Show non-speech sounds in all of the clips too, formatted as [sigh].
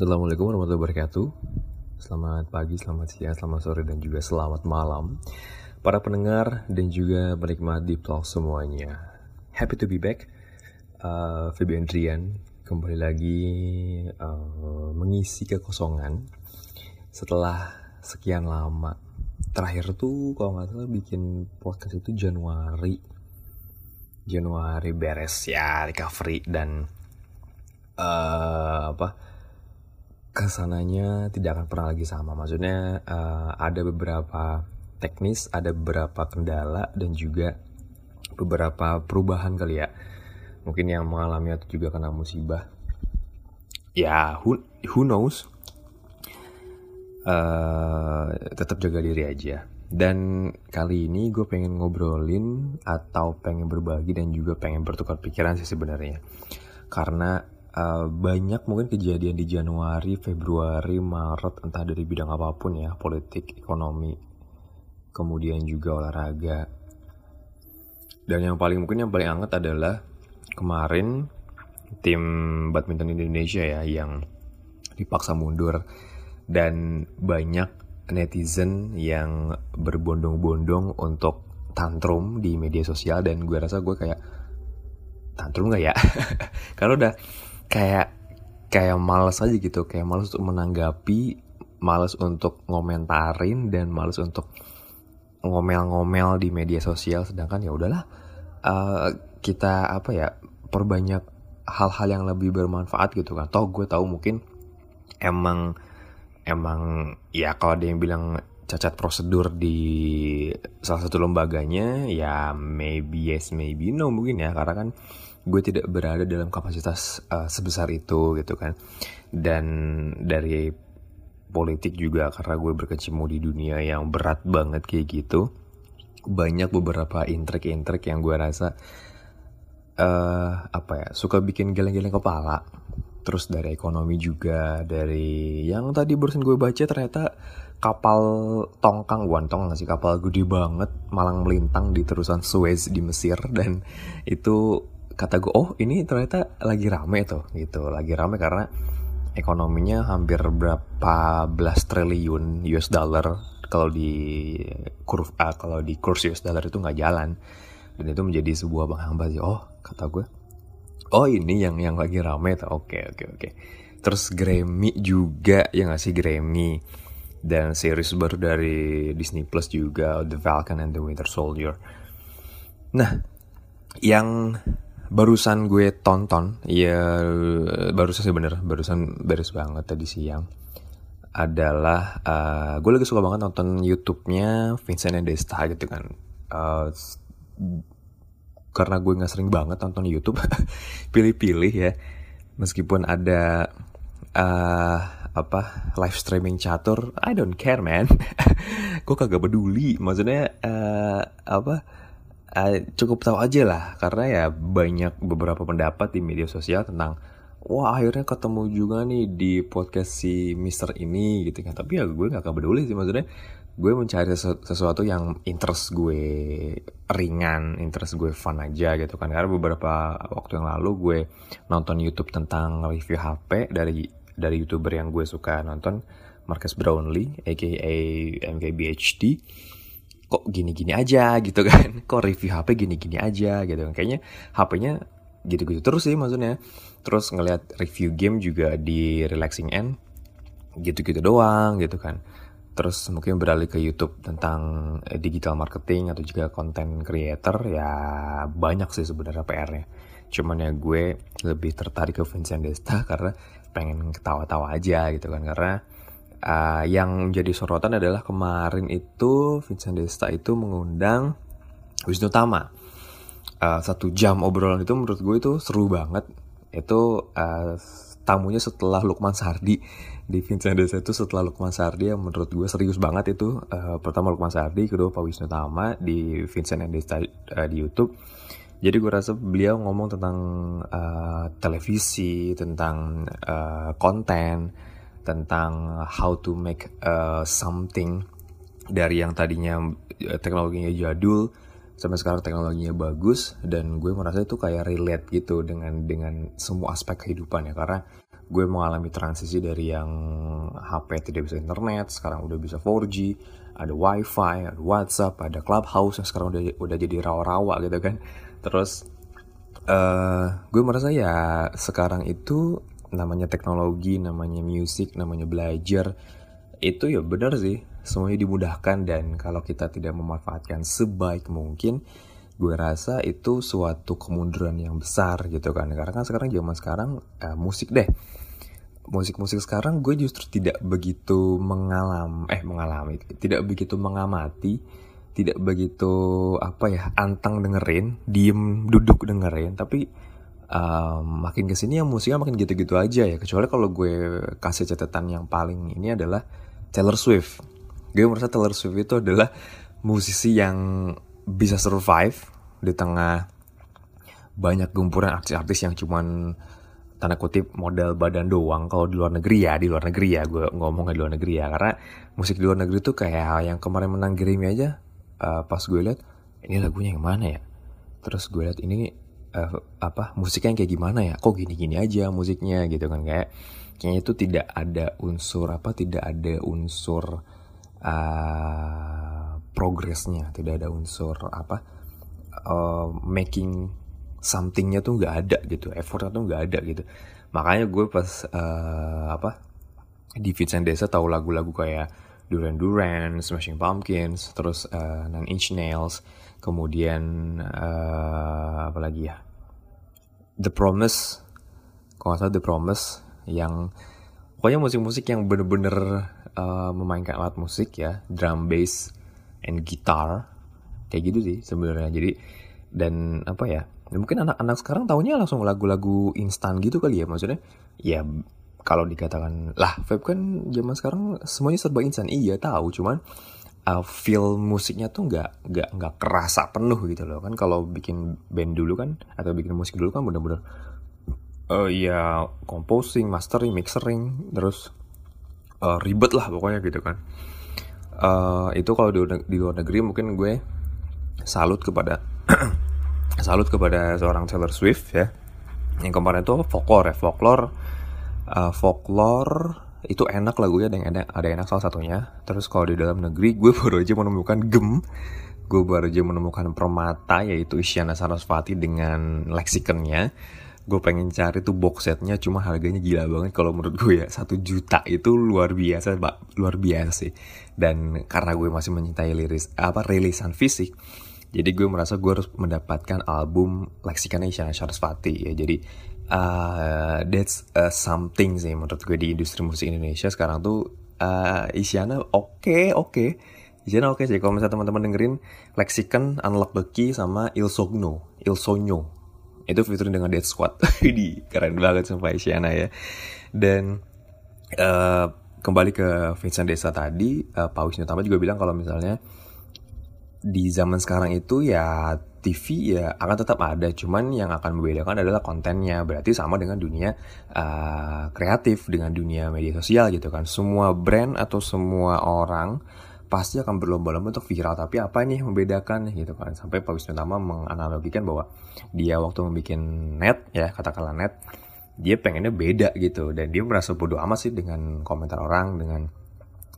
Assalamualaikum warahmatullahi wabarakatuh. Selamat pagi, selamat siang, selamat sore, dan juga selamat malam Para pendengar dan juga penikmat Deep Talk semuanya. Happy to be back. Uh, Andrian kembali lagi uh, mengisi kekosongan Setelah sekian lama. Terakhir tuh kalau nggak salah bikin podcast itu Januari. Januari beres ya recovery dan uh, apa ke sananya tidak akan pernah lagi sama. Maksudnya uh, ada beberapa teknis, ada beberapa kendala dan juga beberapa perubahan kali ya. Mungkin yang mengalami atau juga kena musibah. Ya, who, who knows? Uh, tetap jaga diri aja. Dan kali ini gue pengen ngobrolin atau pengen berbagi dan juga pengen bertukar pikiran sih sebenarnya. Karena uh, banyak mungkin kejadian di Januari, Februari, Maret entah dari bidang apa pun ya, politik, ekonomi, kemudian juga olahraga. Dan yang paling mungkin yang paling hangat adalah kemarin tim badminton Indonesia ya yang dipaksa mundur dan banyak netizen yang berbondong-bondong untuk tantrum di media sosial dan gue rasa gue kayak tantrum gak ya? [laughs] Karena udah kayak kayak males aja gitu. Kayak males untuk menanggapi males untuk ngomentarin dan males untuk ngomel-ngomel di media sosial. Sedangkan ya udahlah uh, kita apa ya perbanyak hal-hal yang lebih bermanfaat gitu kan. Toh gue tahu mungkin emang emang ya kalau ada yang bilang cacat prosedur di salah satu lembaganya ya maybe yes maybe no mungkin ya. Karena kan gue tidak berada dalam kapasitas uh, sebesar itu gitu kan. Dan dari politik juga karena gue berkecimpung di dunia yang berat banget kayak gitu banyak beberapa intrik-intrik yang gue rasa uh, apa ya suka bikin geleng-geleng kepala. Terus dari ekonomi juga dari yang tadi barusan gue baca ternyata kapal tongkang guantong nggak sih kapal gede banget malang melintang di terusan Suez di Mesir. Dan itu kata gue oh ini ternyata lagi rame tuh gitu. Lagi rame karena ekonominya hampir berapa belas triliun US dollar. Kalau di kurve uh, kalau di kurs US dollar itu nggak jalan. Dan itu menjadi sebuah penghambat oh kata gue oh ini yang yang lagi rame tuh. Oke oke oke. Terus Grammy juga yang ngasih Grammy. Dan series baru dari Disney Plus juga The Falcon and the Winter Soldier. Nah yang barusan gue tonton ya barusan sih bener barusan beres banget tadi siang. Adalah uh, gue lagi suka banget nonton YouTube-nya Vincent and Desta gitu kan. Uh, karena gue nggak sering banget nonton YouTube [laughs] pilih-pilih ya. Meskipun ada uh, apa live streaming catur I don't care man. [laughs] Gue kagak peduli maksudnya uh, apa uh, cukup tahu aja lah karena ya banyak beberapa pendapat di media sosial tentang wah akhirnya ketemu juga nih di podcast si Mister ini gitu kan tapi ya gue nggak peduli sih maksudnya gue mencari sesuatu yang interest gue ringan, interest gue fun aja gitu kan. Karena beberapa waktu yang lalu gue nonton YouTube tentang review HP dari dari youtuber yang gue suka nonton, Marcus Brownlee, aka MKBHD kok gini-gini aja gitu kan. [laughs] Kok review HP gini-gini aja gitu kan. Kayaknya HP-nya gitu-gitu terus sih maksudnya. Terus ngelihat review game juga di relaxing end gitu-gitu doang gitu kan. Terus mungkin beralih ke YouTube tentang eh, digital marketing atau juga content creator ya banyak sih sebenarnya PR-nya cuman ya gue lebih tertarik ke Vincent Desta [laughs] karena pengen ketawa-tawa aja gitu kan. Karena uh, yang menjadi sorotan adalah kemarin itu Vincent Desta itu mengundang Wisnu Tama. Uh, satu jam obrolan itu menurut gue itu seru banget. Itu uh, tamunya setelah Lukman Sardi di Vincent Desta itu setelah Lukman Sardi yang menurut gue serius banget itu. Uh, pertama Lukman Sardi, kedua Pak Wisnu Tama di Vincent Desta uh, di YouTube. Jadi gue rasa beliau ngomong tentang uh, televisi, tentang uh, konten, tentang how to make uh, something dari yang tadinya uh, teknologinya jadul sampai sekarang teknologinya bagus dan gue merasa itu kayak relate gitu dengan dengan semua aspek kehidupan ya. Karena gue mengalami transisi dari yang HP tidak bisa internet sekarang udah bisa 4G ada WiFi ada WhatsApp ada Clubhouse yang sekarang udah udah jadi rawa-rawa gitu kan. Terus uh, gue merasa ya sekarang itu namanya teknologi namanya musik namanya belajar itu ya benar sih semuanya dimudahkan. Dan kalau kita tidak memanfaatkan sebaik mungkin gue rasa itu suatu kemunduran yang besar gitu kan. Karena kan sekarang zaman sekarang uh, musik deh. Musik-musik sekarang gue justru tidak begitu mengalam eh mengalami tidak begitu mengamati tidak begitu apa ya antang dengerin diem duduk dengerin. Tapi um, makin ke sini ya musiknya makin gitu-gitu aja ya. Kecuali kalau gue kasih catatan yang paling ini adalah Taylor Swift. Gue merasa Taylor Swift itu adalah musisi yang bisa survive di tengah banyak gempuran artis-artis yang cuman tanda kutip modal badan doang. Kalau di luar negeri ya di luar negeri ya gue ngomongnya di luar negeri ya. Karena musik di luar negeri tuh kayak yang kemarin menang Grammy aja uh, pas gue liat ini lagunya yang mana ya? Terus gue liat ini uh, apa musiknya yang kayak gimana ya? Kok gini-gini aja musiknya gitu kan kayak kayaknya itu tidak ada unsur apa tidak ada unsur uh, progresnya tidak ada unsur apa uh, making somethingnya tuh nggak ada gitu effortnya tuh nggak ada gitu. Makanya gue pas uh, apa di Vincent Desa tahu lagu-lagu kayak Duran Duran, Smashing Pumpkins, terus uh, Nine Inch Nails, kemudian uh, apa lagi ya? The Promise, kalau nggak salah The Promise yang pokoknya musik-musik yang bener-bener uh, memainkan alat musik ya, drum bass and guitar. Kayak gitu sih sebenarnya. Jadi dan apa ya? Mungkin anak-anak sekarang tahunya langsung lagu-lagu instan gitu kali ya maksudnya. Ya kalau dikatakan lah vape kan zaman sekarang semuanya serba instan. Iya tahu. Cuman uh, feel musiknya tuh nggak nggak nggak kerasa penuh gitu loh kan kalau bikin band dulu kan atau bikin musik dulu kan bener-bener uh, ya composing, mastering, mixering, terus uh, ribet lah pokoknya gitu kan. Uh, itu kalau di, di luar negeri mungkin gue salut kepada [clears throat] salut kepada seorang Taylor Swift ya yang kemarin itu folklore ya folklore uh, folklore itu enak lagunya ada yang enak, ada enak salah satunya. Terus kalau di dalam negeri gue [laughs] baru aja menemukan gem. Gue baru aja menemukan permata yaitu Isyana Sarasvati dengan lexikonnya gue pengen cari tuh box setnya cuma harganya gila banget kalau menurut gue ya. Satu juta itu luar biasa pak. Luar biasa sih. Dan karena gue masih mencintai liris apa rilisan fisik jadi gue merasa gue harus mendapatkan album Lexicon Isyana Sarasvati ya. Jadi uh, that's uh, something sih menurut gue di industri musik Indonesia sekarang tuh uh, Isyana oke okay, oke. Okay. Isyana oke okay sih kalau misalnya teman-teman dengerin Lexicon, Unlock the sama Il Sogno, Il Sogno. Itu featuring dengan Dead Squad. [laughs] Ini keren banget sampai Isyana ya. Dan uh, kembali ke Vincent Desa tadi, uh, Pak Wisnu Tama juga bilang kalau misalnya di zaman sekarang itu ya TV ya akan tetap ada, cuman yang akan membedakan adalah kontennya. Berarti sama dengan dunia uh, kreatif, dengan dunia media sosial gitu kan. Semua brand atau semua orang pasti akan berlomba-lomba untuk viral. Tapi apa nih yang membedakan gitu kan? Sampai Pak Wisnu Tama menganalogikan bahwa dia waktu membuat net ya katakanlah net, dia pengennya beda gitu dan dia merasa bodoh amat sih dengan komentar orang, dengan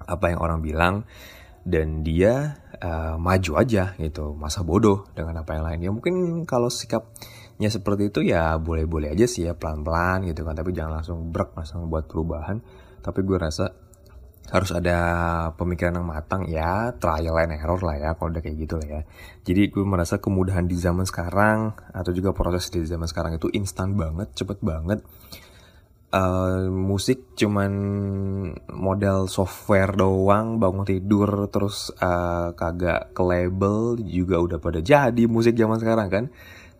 apa yang orang bilang dan dia uh, maju aja gitu masa bodoh dengan apa yang lain. Ya mungkin kalau sikapnya seperti itu ya boleh-boleh aja sih ya pelan-pelan gitu kan. Tapi jangan langsung brek langsung buat perubahan. Tapi gue rasa harus ada pemikiran yang matang ya trial and error lah ya kalau udah kayak gitu lah ya. Jadi gue merasa kemudahan di zaman sekarang atau juga proses di zaman sekarang itu instan banget cepet banget uh, musik cuman model software doang bangun tidur terus uh, kagak ke label juga udah pada jadi musik zaman sekarang kan.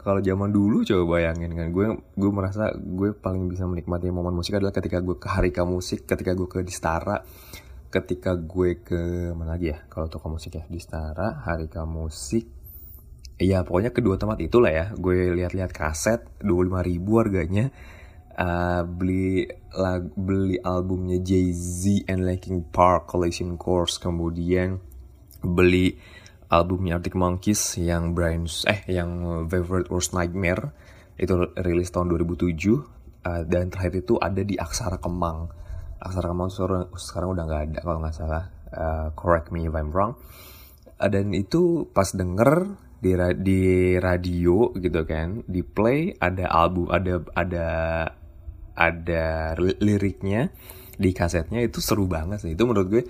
Kalau zaman dulu coba bayangin kan gue gue merasa gue paling bisa menikmati momen musik adalah ketika gue ke Harika Musik ketika gue ke Distara ketika gue ke mana lagi ya kalau toko musik ya Distara Harika Musik. Iya pokoknya kedua tempat itulah ya gue lihat-lihat kaset 25 ribu harganya uh, beli lag, beli albumnya Jay Z and Linkin Park Collection Course. Kemudian beli albumnya Arctic Monkeys yang Brian eh yang Favorite Worst Nightmare. Itu rilis tahun 2007 uh, dan terakhir itu ada di Aksara Kemang. Aksara Kemang sekarang, udah nggak ada kalau nggak salah. Uh, correct me if I'm wrong. Uh, dan itu pas denger di di radio gitu kan di play ada album ada ada ada liriknya di kasetnya itu seru banget sih. Itu menurut gue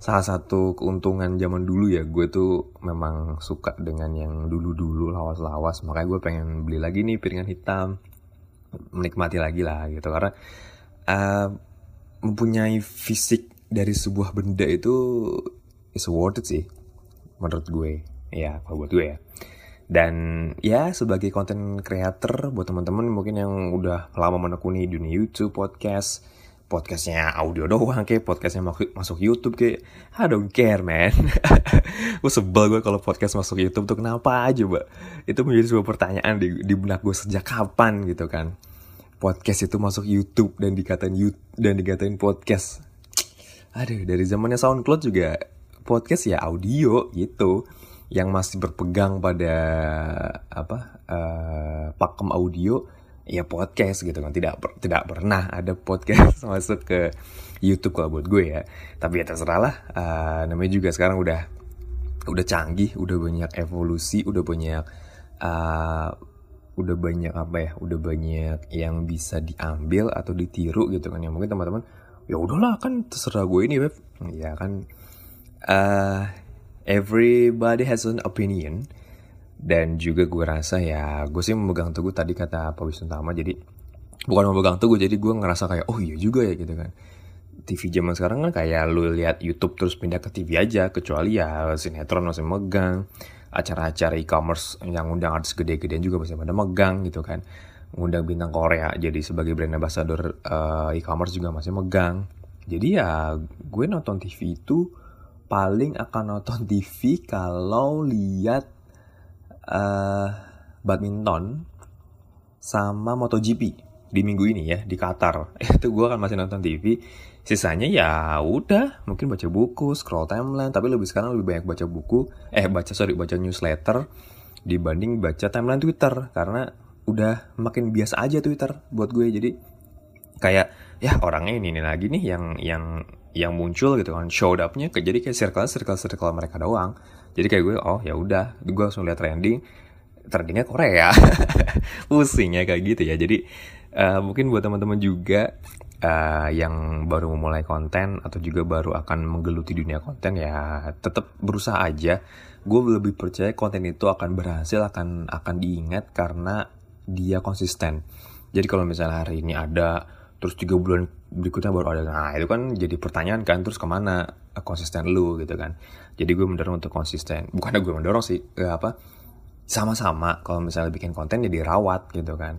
salah satu keuntungan zaman dulu ya. Gue tuh memang suka dengan yang dulu-dulu lawas-lawas. Makanya gue pengen beli lagi nih piringan hitam menikmati lagi lah gitu. Karena uh, mempunyai fisik dari sebuah benda itu is worth it sih menurut gue. Ya kalau buat gue ya dan ya sebagai konten creator buat teman-teman mungkin yang udah lama menekuni dunia YouTube podcast podcastnya audio doang kayak podcastnya masuk, YouTube kayak I don't care man. [laughs] Gue sebel gue kalau podcast masuk YouTube tuh kenapa aja mbak? Itu menjadi sebuah pertanyaan di, di benak gue sejak kapan gitu kan? Podcast itu masuk YouTube dan dikatain YouTube dan dikatain podcast. Aduh dari zamannya SoundCloud juga podcast ya audio gitu yang masih berpegang pada apa uh, pakem audio ya podcast gitu kan. Tidak tidak pernah ada podcast [laughs] masuk ke YouTube kalau buat gue ya. Tapi ya terserah lah uh, namanya juga sekarang udah udah canggih udah banyak evolusi udah banyak uh, udah banyak apa ya udah banyak yang bisa diambil atau ditiru gitu kan. Ya mungkin teman-teman ya udahlah kan terserah gue ini web ya kan? Uh, everybody has an opinion. Dan juga gue rasa ya gue sih memegang teguh tadi kata Pak Wisnu Tama jadi bukan memegang teguh jadi gue ngerasa kayak oh iya juga ya gitu kan. TV zaman sekarang kan kayak lu lihat YouTube terus pindah ke TV aja kecuali ya sinetron masih megang acara-acara e-commerce yang undang artis gede-gedean juga masih pada megang gitu kan. Ngundang bintang Korea jadi sebagai brand ambassador uh, e-commerce juga masih megang. Jadi ya gue nonton TV itu paling akan nonton TV kalau lihat uh, badminton sama MotoGP di minggu ini ya di Qatar. [laughs] Itu gue kan masih nonton TV. Sisanya ya udah mungkin baca buku, scroll timeline. Tapi lebih sekarang lebih banyak baca buku, eh baca sorry baca newsletter dibanding baca timeline Twitter karena udah makin biasa aja Twitter buat gue. Jadi kayak ya orangnya ini, ini lagi nih yang yang yang muncul gitu kan show upnya jadi kayak circle circle circle mereka doang. Jadi kayak gue oh ya udah gue langsung lihat trending trendingnya Korea. [laughs] Pusing ya kayak gitu ya. Jadi uh, mungkin buat teman-teman juga uh, yang baru memulai konten atau juga baru akan menggeluti dunia konten ya tetap berusaha aja. Gue lebih percaya konten itu akan berhasil akan akan diingat karena dia konsisten. Jadi kalau misalnya hari ini ada terus tiga bulan berikutnya baru ada. Nah itu kan jadi pertanyaan kan terus ke mana? Konsisten lu gitu kan. Jadi gue mendorong untuk konsisten. Bukan gue mendorong sih eh, apa? Sama-sama kalau misalnya bikin konten ya dirawat gitu kan.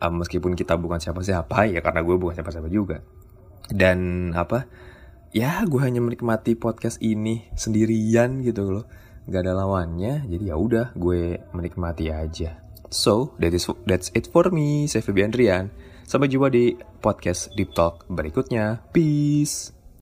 Uh, meskipun kita bukan siapa-siapa ya karena gue bukan siapa-siapa juga. Dan apa? Ya gue hanya menikmati podcast ini sendirian gitu loh. Nggak ada lawannya jadi ya udah gue menikmati aja. So that is that's it for me. Saya Febian Rian Sampai jumpa di podcast Deep Talk berikutnya. Peace.